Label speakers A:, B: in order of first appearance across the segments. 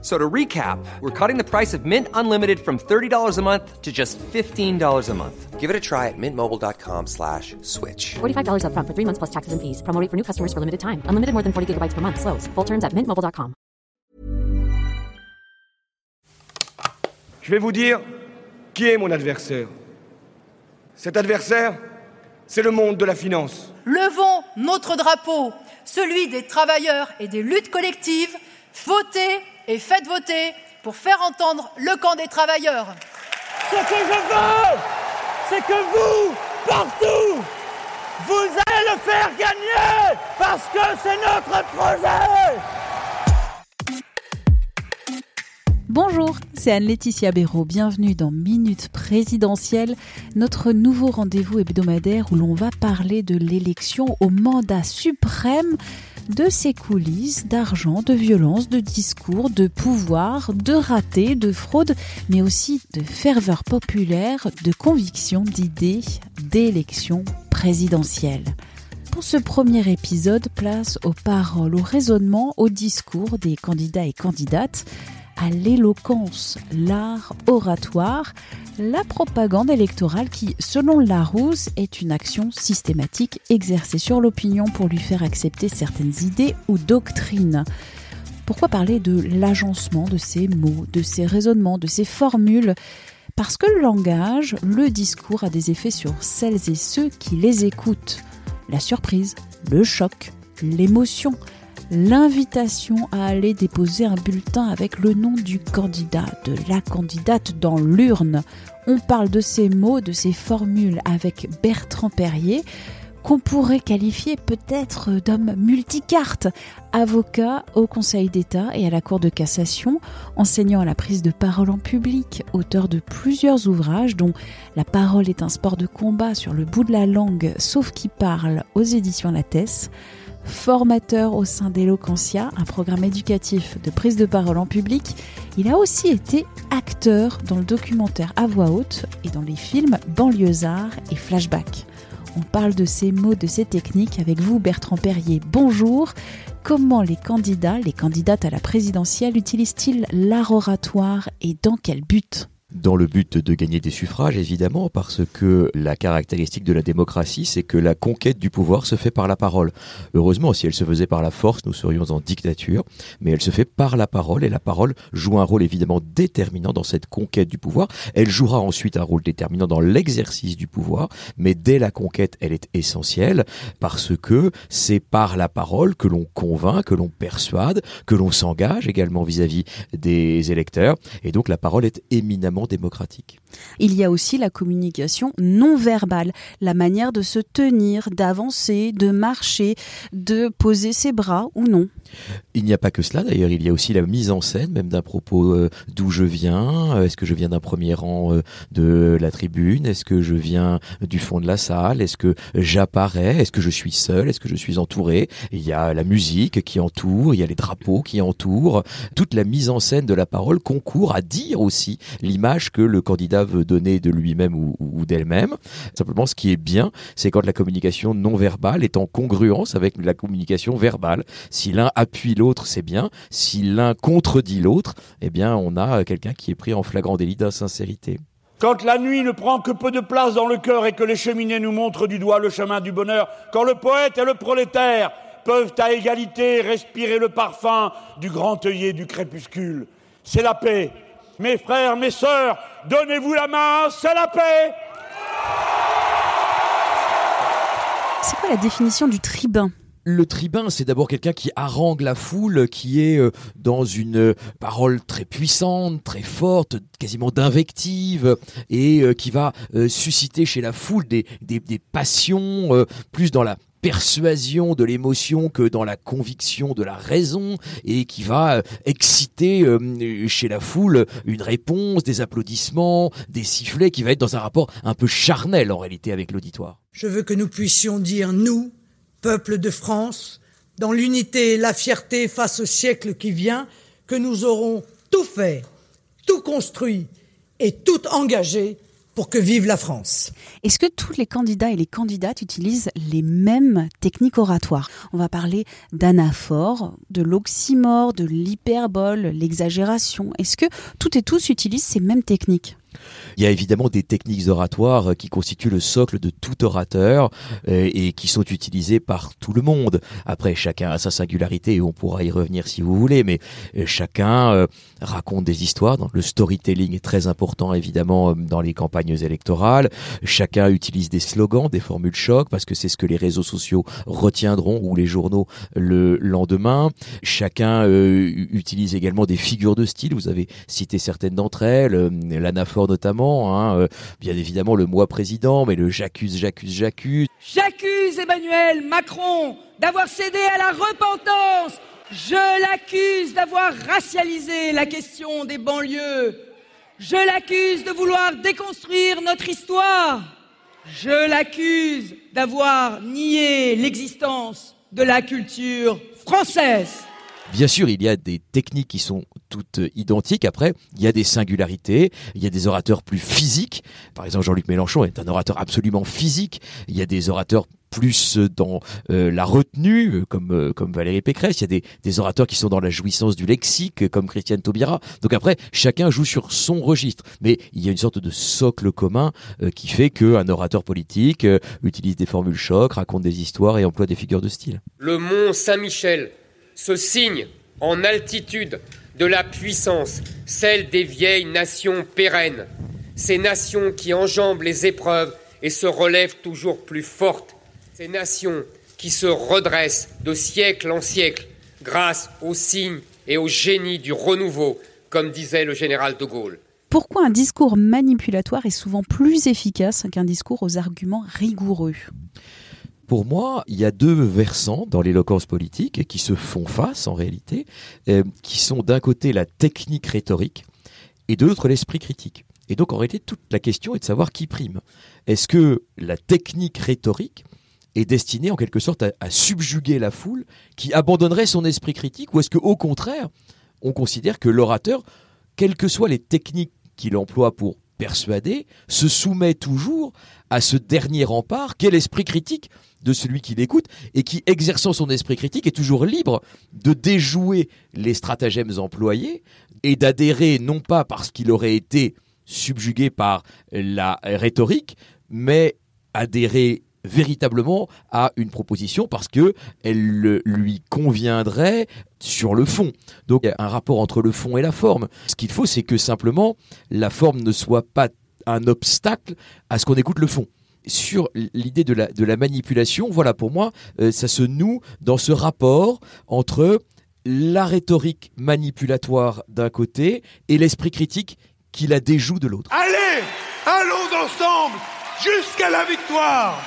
A: So to recap, we're cutting the price of Mint Unlimited from $30 a month to just $15 a month. Give it a try at mintmobile.com slash switch.
B: $45 up front for three months plus taxes and fees. Promo rate for new customers for limited time. Unlimited more than 40 gigabytes per month. Slows. Full terms at mintmobile.com.
C: Je vais vous dire qui est mon adversaire. Cet adversaire, c'est le monde de la finance.
D: Levons notre drapeau, celui des travailleurs et des luttes collectives. Votez et faites voter pour faire entendre le camp des travailleurs.
E: Ce que je veux, c'est que vous, partout, vous allez le faire gagner parce que c'est notre projet.
F: Bonjour, c'est Anne-Laetitia Béraud. Bienvenue dans Minute Présidentielle, notre nouveau rendez-vous hebdomadaire où l'on va parler de l'élection au mandat suprême de ses coulisses, d'argent, de violence, de discours, de pouvoir, de ratés, de fraude, mais aussi de ferveur populaire, de conviction, d'idées, d'élections présidentielles. Pour ce premier épisode, place aux paroles, au raisonnement, au discours des candidats et candidates à l'éloquence, l'art oratoire, la propagande électorale qui, selon Larousse, est une action systématique exercée sur l'opinion pour lui faire accepter certaines idées ou doctrines. Pourquoi parler de l'agencement de ces mots, de ces raisonnements, de ces formules? Parce que le langage, le discours a des effets sur celles et ceux qui les écoutent. La surprise, le choc, l'émotion, l'invitation à aller déposer un bulletin avec le nom du candidat, de la candidate dans l'urne. On parle de ces mots, de ces formules avec Bertrand Perrier, qu'on pourrait qualifier peut-être d'homme multicarte, avocat au Conseil d'État et à la Cour de cassation, enseignant à la prise de parole en public, auteur de plusieurs ouvrages dont La parole est un sport de combat sur le bout de la langue, sauf qui parle aux éditions Lattès, formateur au sein d'Eloquentia, un programme éducatif de prise de parole en public. Il a aussi été acteur dans le documentaire à voix haute et dans les films Banlieusard et Flashback. On parle de ces mots, de ces techniques avec vous, Bertrand Perrier. Bonjour. Comment les candidats, les candidates à la présidentielle utilisent-ils l'art oratoire et dans quel but?
G: Dans le but de gagner des suffrages, évidemment, parce que la caractéristique de la démocratie, c'est que la conquête du pouvoir se fait par la parole. Heureusement, si elle se faisait par la force, nous serions en dictature, mais elle se fait par la parole, et la parole joue un rôle évidemment déterminant dans cette conquête du pouvoir. Elle jouera ensuite un rôle déterminant dans l'exercice du pouvoir, mais dès la conquête, elle est essentielle, parce que c'est par la parole que l'on convainc, que l'on persuade, que l'on s'engage également vis-à-vis des électeurs, et donc la parole est éminemment démocratique.
F: Il y a aussi la communication non verbale, la manière de se tenir, d'avancer, de marcher, de poser ses bras ou non.
G: Il n'y a pas que cela, d'ailleurs, il y a aussi la mise en scène, même d'un propos euh, d'où je viens. Euh, est-ce que je viens d'un premier rang euh, de la tribune? Est-ce que je viens du fond de la salle? Est-ce que j'apparais? Est-ce que je suis seul? Est-ce que je suis entouré? Il y a la musique qui entoure, il y a les drapeaux qui entourent. Toute la mise en scène de la parole concourt à dire aussi l'image que le candidat veut donner de lui-même ou, d'elle-même. Simplement, ce qui est bien, c'est quand la communication non verbale est en congruence avec la communication verbale. Si l'un appuie l'autre, c'est bien. Si l'un contredit l'autre, eh bien, on a quelqu'un qui est pris en flagrant délit d'insincérité.
E: Quand la nuit ne prend que peu de place dans le cœur et que les cheminées nous montrent du doigt le chemin du bonheur, quand le poète et le prolétaire peuvent à égalité respirer le parfum du grand œillet du crépuscule, c'est la paix. Mes frères, mes sœurs, donnez-vous la main, c'est la paix.
F: C'est quoi la définition du tribun?
G: Le tribun, c'est d'abord quelqu'un qui harangue la foule, qui est euh, dans une euh, parole très puissante, très forte, quasiment d'invective, et euh, qui va susciter chez la foule des, des, des passions, plus dans la persuasion de l'émotion que dans la conviction de la raison et qui va exciter chez la foule une réponse, des applaudissements, des sifflets qui va être dans un rapport un peu charnel en réalité avec l'auditoire.
H: Je veux que nous puissions dire nous peuple de France, dans l'unité et la fierté face au siècle qui vient, que nous aurons tout fait, tout construit et tout engagé pour que vive la France.
F: Est-ce que tous les candidats et les candidates utilisent les mêmes techniques oratoires? On va parler d'anaphore, de l'oxymore, de l'hyperbole, l'exagération. Est-ce que toutes et tous utilisent ces mêmes techniques?
G: Il y a évidemment des techniques oratoires qui constituent le socle de tout orateur euh, et qui sont utilisées par tout le monde. Après, chacun a sa singularité et on pourra y revenir si vous voulez, mais euh, chacun euh, raconte des histoires. le storytelling est très important évidemment dans les campagnes électorales. Chacun utilise des slogans, des formules choc parce que c'est ce que les réseaux sociaux retiendront ou les journaux le lendemain. Chacun utilise également des figures de style. Vous avez cité certaines d'entre elles, l'anaphore notamment Hein, euh, bien évidemment le moi président, mais le j'accuse, j'accuse, j'accuse.
I: J'accuse Emmanuel Macron d'avoir cédé à la repentance. Je l'accuse d'avoir racialisé la question des banlieues. Je l'accuse de vouloir déconstruire notre histoire. Je l'accuse d'avoir nié l'existence de la culture française.
G: Bien sûr, il y a des techniques qui sont toutes identiques. Après, il y a des singularités. Il y a des orateurs plus physiques. Par exemple, Jean-Luc Mélenchon est un orateur absolument physique. Il y a des orateurs plus dans euh, la retenue, euh, comme euh, comme Valérie Pécresse. Il y a des, des, orateurs qui sont dans la jouissance du lexique, comme Christiane Taubira. Donc après, chacun joue sur son registre, mais il y a une sorte de socle commun qui fait qu'un orateur politique utilise des formules choc, raconte des histoires et emploie des figures de style.
J: Le Mont Saint-Michel ce signe en altitude de la puissance, celle des vieilles nations pérennes, ces nations qui enjambent les épreuves et se relèvent toujours plus fortes, ces nations qui se redressent de siècle en siècle grâce au signe et au génie du renouveau, comme disait le général de Gaulle.
F: Pourquoi un discours manipulatoire est souvent plus efficace qu'un discours aux arguments rigoureux?
G: Pour moi, il y a deux versants dans l'éloquence politique qui se font face en réalité, euh, qui sont d'un côté la technique rhétorique et de l'autre l'esprit critique. Et donc en réalité, toute la question est de savoir qui prime. Est-ce que la technique rhétorique est destinée en quelque sorte à, à subjuguer la foule qui abandonnerait son esprit critique ou est-ce qu'au contraire, on considère que l'orateur, quelles que soient les techniques qu'il emploie pour persuader, se soumet toujours à ce dernier rempart qu'est l'esprit critique de celui qui l'écoute et qui, exerçant son esprit critique, est toujours libre de déjouer les stratagèmes employés et d'adhérer non pas parce qu'il aurait été subjugué par la rhétorique, mais adhérer véritablement à une proposition parce que elle lui conviendrait sur le fond. Donc il y a un rapport entre le fond et la forme. Ce qu'il faut c'est que simplement la forme ne soit pas un obstacle à ce qu'on écoute le fond sur l'idée de la, manipulation, voilà, pour moi, euh, ça se noue dans ce rapport entre la rhétorique manipulatoire d'un côté et l'esprit critique qui la déjoue de l'autre.
K: Allez, allons ensemble jusqu'à la victoire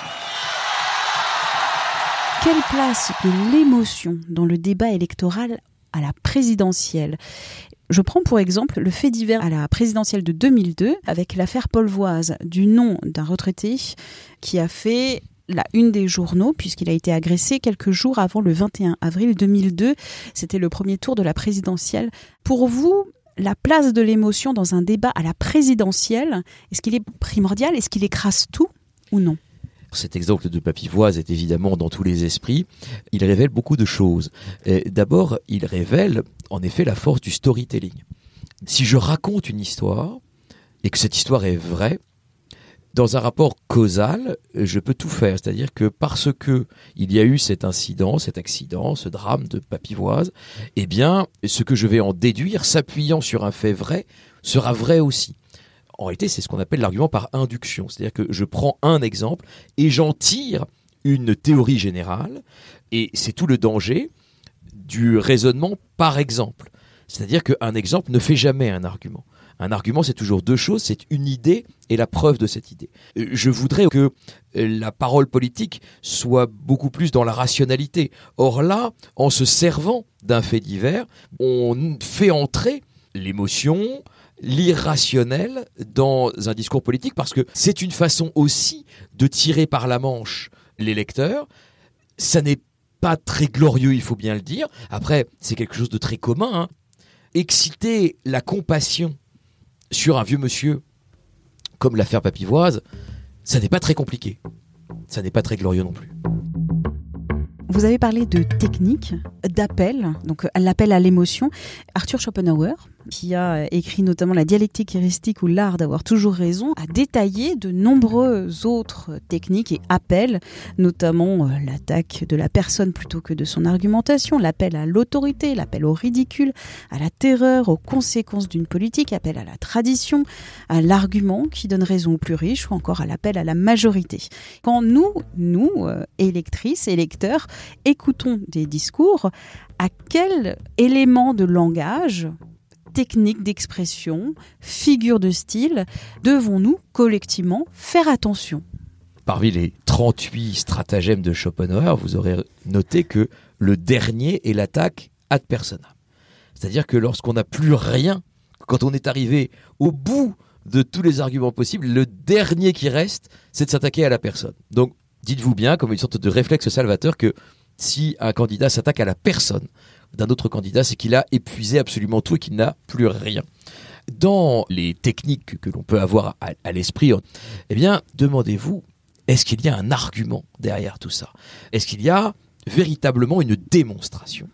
F: Quelle place de l'émotion dans le débat électoral à la présidentielle? Je prends pour exemple le fait divers à la présidentielle de 2002 avec l'affaire Paul Voise du nom d'un retraité qui a fait la une des journaux puisqu'il a été agressé quelques jours avant le 21 avril 2002. C'était le premier tour de la présidentielle. Pour vous, la place de l'émotion dans un débat à la présidentielle, est-ce qu'il est primordial Est-ce qu'il écrase tout ou non?
G: Cet exemple de Papivoise est évidemment dans tous les esprits. Il révèle beaucoup de choses. D'abord, il révèle en effet la force du storytelling. Si je raconte une histoire et que cette histoire est vraie, dans un rapport causal, je peux tout faire. C'est-à-dire que parce que il y a eu cet incident, cet accident, ce drame de Papivoise, eh bien, ce que je vais en déduire, s'appuyant sur un fait vrai, sera vrai aussi en réalité, c'est ce qu'on appelle l'argument par induction. C'est-à-dire que je prends un exemple et j'en tire une théorie générale, et c'est tout le danger du raisonnement par exemple. C'est-à-dire qu'un exemple ne fait jamais un argument. Un argument, c'est toujours deux choses, c'est une idée et la preuve de cette idée. Euh, je voudrais que euh, la parole politique soit beaucoup plus dans la rationalité. Or là, en se servant d'un fait divers, on fait entrer l'émotion, l'irrationnel dans un discours politique parce que c'est une façon aussi de tirer par la manche les lecteurs. Ça n'est pas très glorieux, il faut bien le dire. Après, c'est quelque chose de très commun. Hein. Exciter la compassion sur un vieux monsieur, comme l'affaire Papivoise, ça n'est pas très compliqué. Ça n'est pas très glorieux non plus.
F: Vous avez parlé de technique, d'appel, donc l'appel à l'émotion. Arthur Schopenhauer, qui a écrit notamment La dialectique heuristique ou l'art d'avoir toujours raison, a détaillé de nombreuses autres techniques et appels, notamment euh, l'attaque de la personne plutôt que de son argumentation, l'appel à l'autorité, l'appel au ridicule, à la terreur, aux conséquences d'une politique, appel à la tradition, à l'argument qui donne raison aux plus riches ou encore à l'appel à la majorité. Quand nous, nous, euh, électrices, électeurs, écoutons des discours, à quel élément de langage techniques d'expression, figures de style, devons-nous collectivement faire attention?
G: Parmi les 38 stratagèmes de Schopenhauer, vous aurez noté que le dernier est l'attaque ad personam. C'est-à-dire que lorsqu'on n'a plus rien, quand on est arrivé au bout de tous les arguments possibles, le dernier qui reste, c'est de s'attaquer à la personne. Donc, dites-vous bien, comme une sorte de réflexe salvateur, que si un candidat s'attaque à la personne, d'un autre candidat, c'est qu'il a épuisé absolument tout et qu'il n'a plus rien. Dans les techniques que l'on peut avoir à, l'esprit, eh bien, demandez-vous, est-ce qu'il y a un argument derrière tout ça? Est-ce qu'il y a véritablement une démonstration?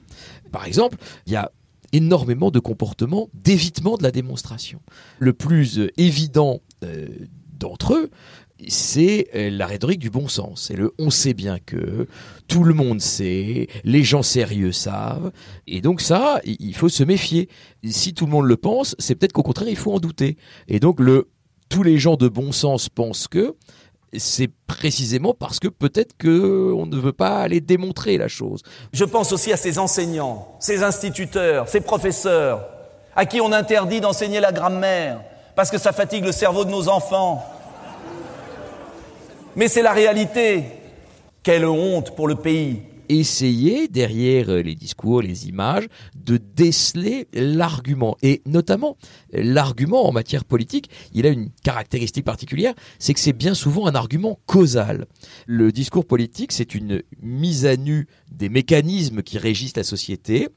G: Par exemple, il y a énormément de comportements d'évitement de la démonstration. Le plus évident euh, d'entre eux, c'est euh, la rhétorique du bon sens. C'est le on sait bien que, tout le monde sait, les gens sérieux savent. Et donc ça, il faut se méfier. Si tout le monde le pense, c'est peut-être qu'au contraire, il faut en douter. Et donc le tous les gens de bon sens pensent que c'est précisément parce que peut-être qu'on ne veut pas aller démontrer la chose.
L: Je pense aussi à ces enseignants, ces instituteurs, ces professeurs, à qui on interdit d'enseigner la grammaire parce que ça fatigue le cerveau de nos enfants mais c'est la réalité. Quelle honte pour le pays.
G: Essayez, derrière les discours, les images, de déceler l'argument. Et notamment, l'argument en matière politique, il a une caractéristique particulière, c'est que c'est bien souvent un argument causal. Le discours politique, c'est une mise à nu des mécanismes qui régissent la société,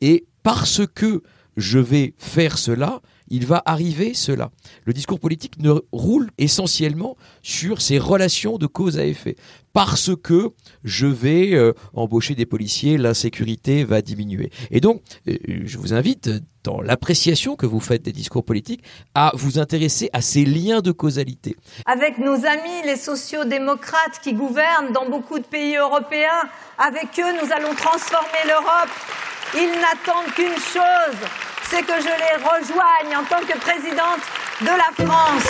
G: et parce que je vais faire cela, il va arriver cela. Le discours politique ne roule essentiellement sur ces relations de cause à effet. Parce que je vais euh, embaucher des policiers, l'insécurité va diminuer. Et donc, euh, je vous invite, dans l'appréciation que vous faites des discours politiques, à vous intéresser à ces liens de causalité.
M: Avec nos amis, les sociaux-démocrates qui gouvernent dans beaucoup de pays européens, avec eux, nous allons transformer l'Europe. Ils n'attendent qu'une chose, c'est que je les rejoigne en tant que présidente de la France.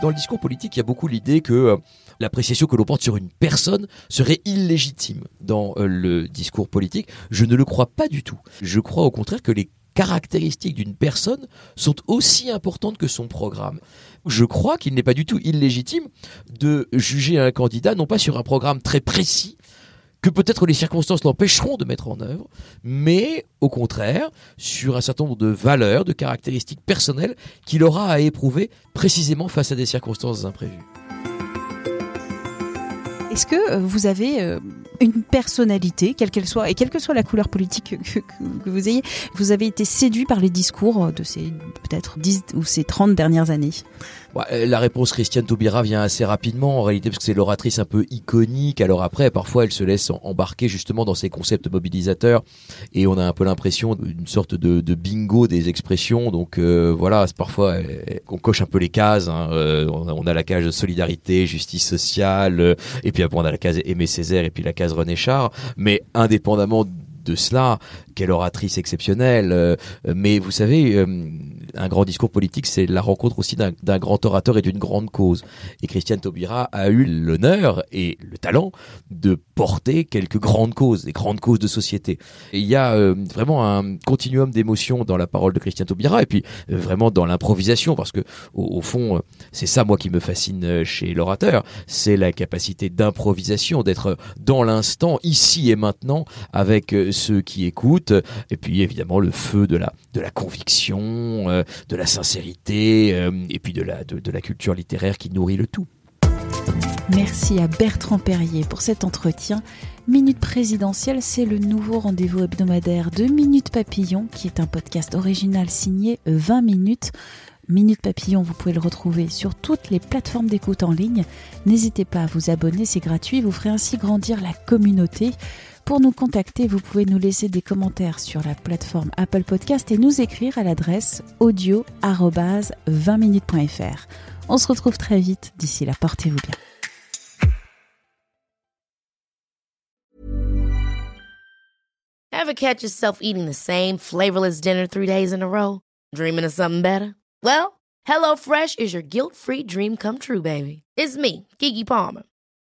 G: Dans le discours politique, il y a beaucoup l'idée que euh, l'appréciation que l'on porte sur une personne serait illégitime dans euh, le discours politique. Je ne le crois pas du tout. Je crois au contraire que les caractéristiques d'une personne sont aussi importantes que son programme. Je crois qu'il n'est pas du tout illégitime de juger un candidat non pas sur un programme très précis, que peut-être les circonstances l'empêcheront de mettre en œuvre, mais au contraire sur un certain nombre de valeurs, de caractéristiques personnelles qu'il aura à éprouver précisément face à des circonstances imprévues.
F: Est-ce que euh, vous avez euh, une personnalité, quelle qu'elle soit, et quelle que soit la couleur politique que, vous ayez, vous avez été séduit par les discours de ces peut-être 10 ou ces 30 dernières années
G: euh, la réponse Christiane Taubira vient assez rapidement en réalité parce que c'est l'oratrice un peu iconique. Alors après, parfois, elle se laisse embarquer justement dans ses concepts mobilisateurs et on a un peu l'impression d'une sorte de, bingo des expressions. Donc euh, voilà, parfois qu'on coche un peu les cases. Hein. Euh, on, a, la case solidarité, justice sociale, et puis après on a la case Aimé Césaire et puis la case René Char. Mais indépendamment de cela, quelle oratrice exceptionnelle. mais vous savez, un grand discours politique, c'est la rencontre aussi d'un grand orateur et d'une grande cause. Et Christiane Taubira a eu l'honneur et le talent de porter quelques grandes causes, des grandes causes de société. Et il y a euh, vraiment un continuum d'émotions dans la parole de Christiane Taubira et puis euh, vraiment dans l'improvisation, parce que au, fond, euh, c'est ça moi qui me fascine chez l'orateur, c'est la capacité d'improvisation, d'être dans l'instant, ici et maintenant, avec ceux qui écoutent, et puis évidemment le feu de la, de la conviction, de la sincérité, et puis de la, de la culture littéraire qui nourrit le tout.
F: Merci à Bertrand Perrier pour cet entretien. Minute présidentielle, c'est le nouveau rendez-vous hebdomadaire de Minute Papillon, qui est un podcast original signé 20 minutes. Minute Papillon, vous pouvez le retrouver sur toutes les plateformes d'écoute en ligne. N'hésitez pas à vous abonner, c'est gratuit, vous ferez ainsi grandir la communauté. Pour nous contacter, vous pouvez nous laisser des commentaires sur la plateforme Apple Podcast et nous écrire à l'adresse audio-20minutes.fr. On se retrouve très vite. D'ici là, portez-vous bien.
N: Ever catch yourself eating the same flavorless dinner three days in a row? Dreaming of something better? Well, HelloFresh is your guilt-free dream come true, baby. It's me, Kiki Palmer.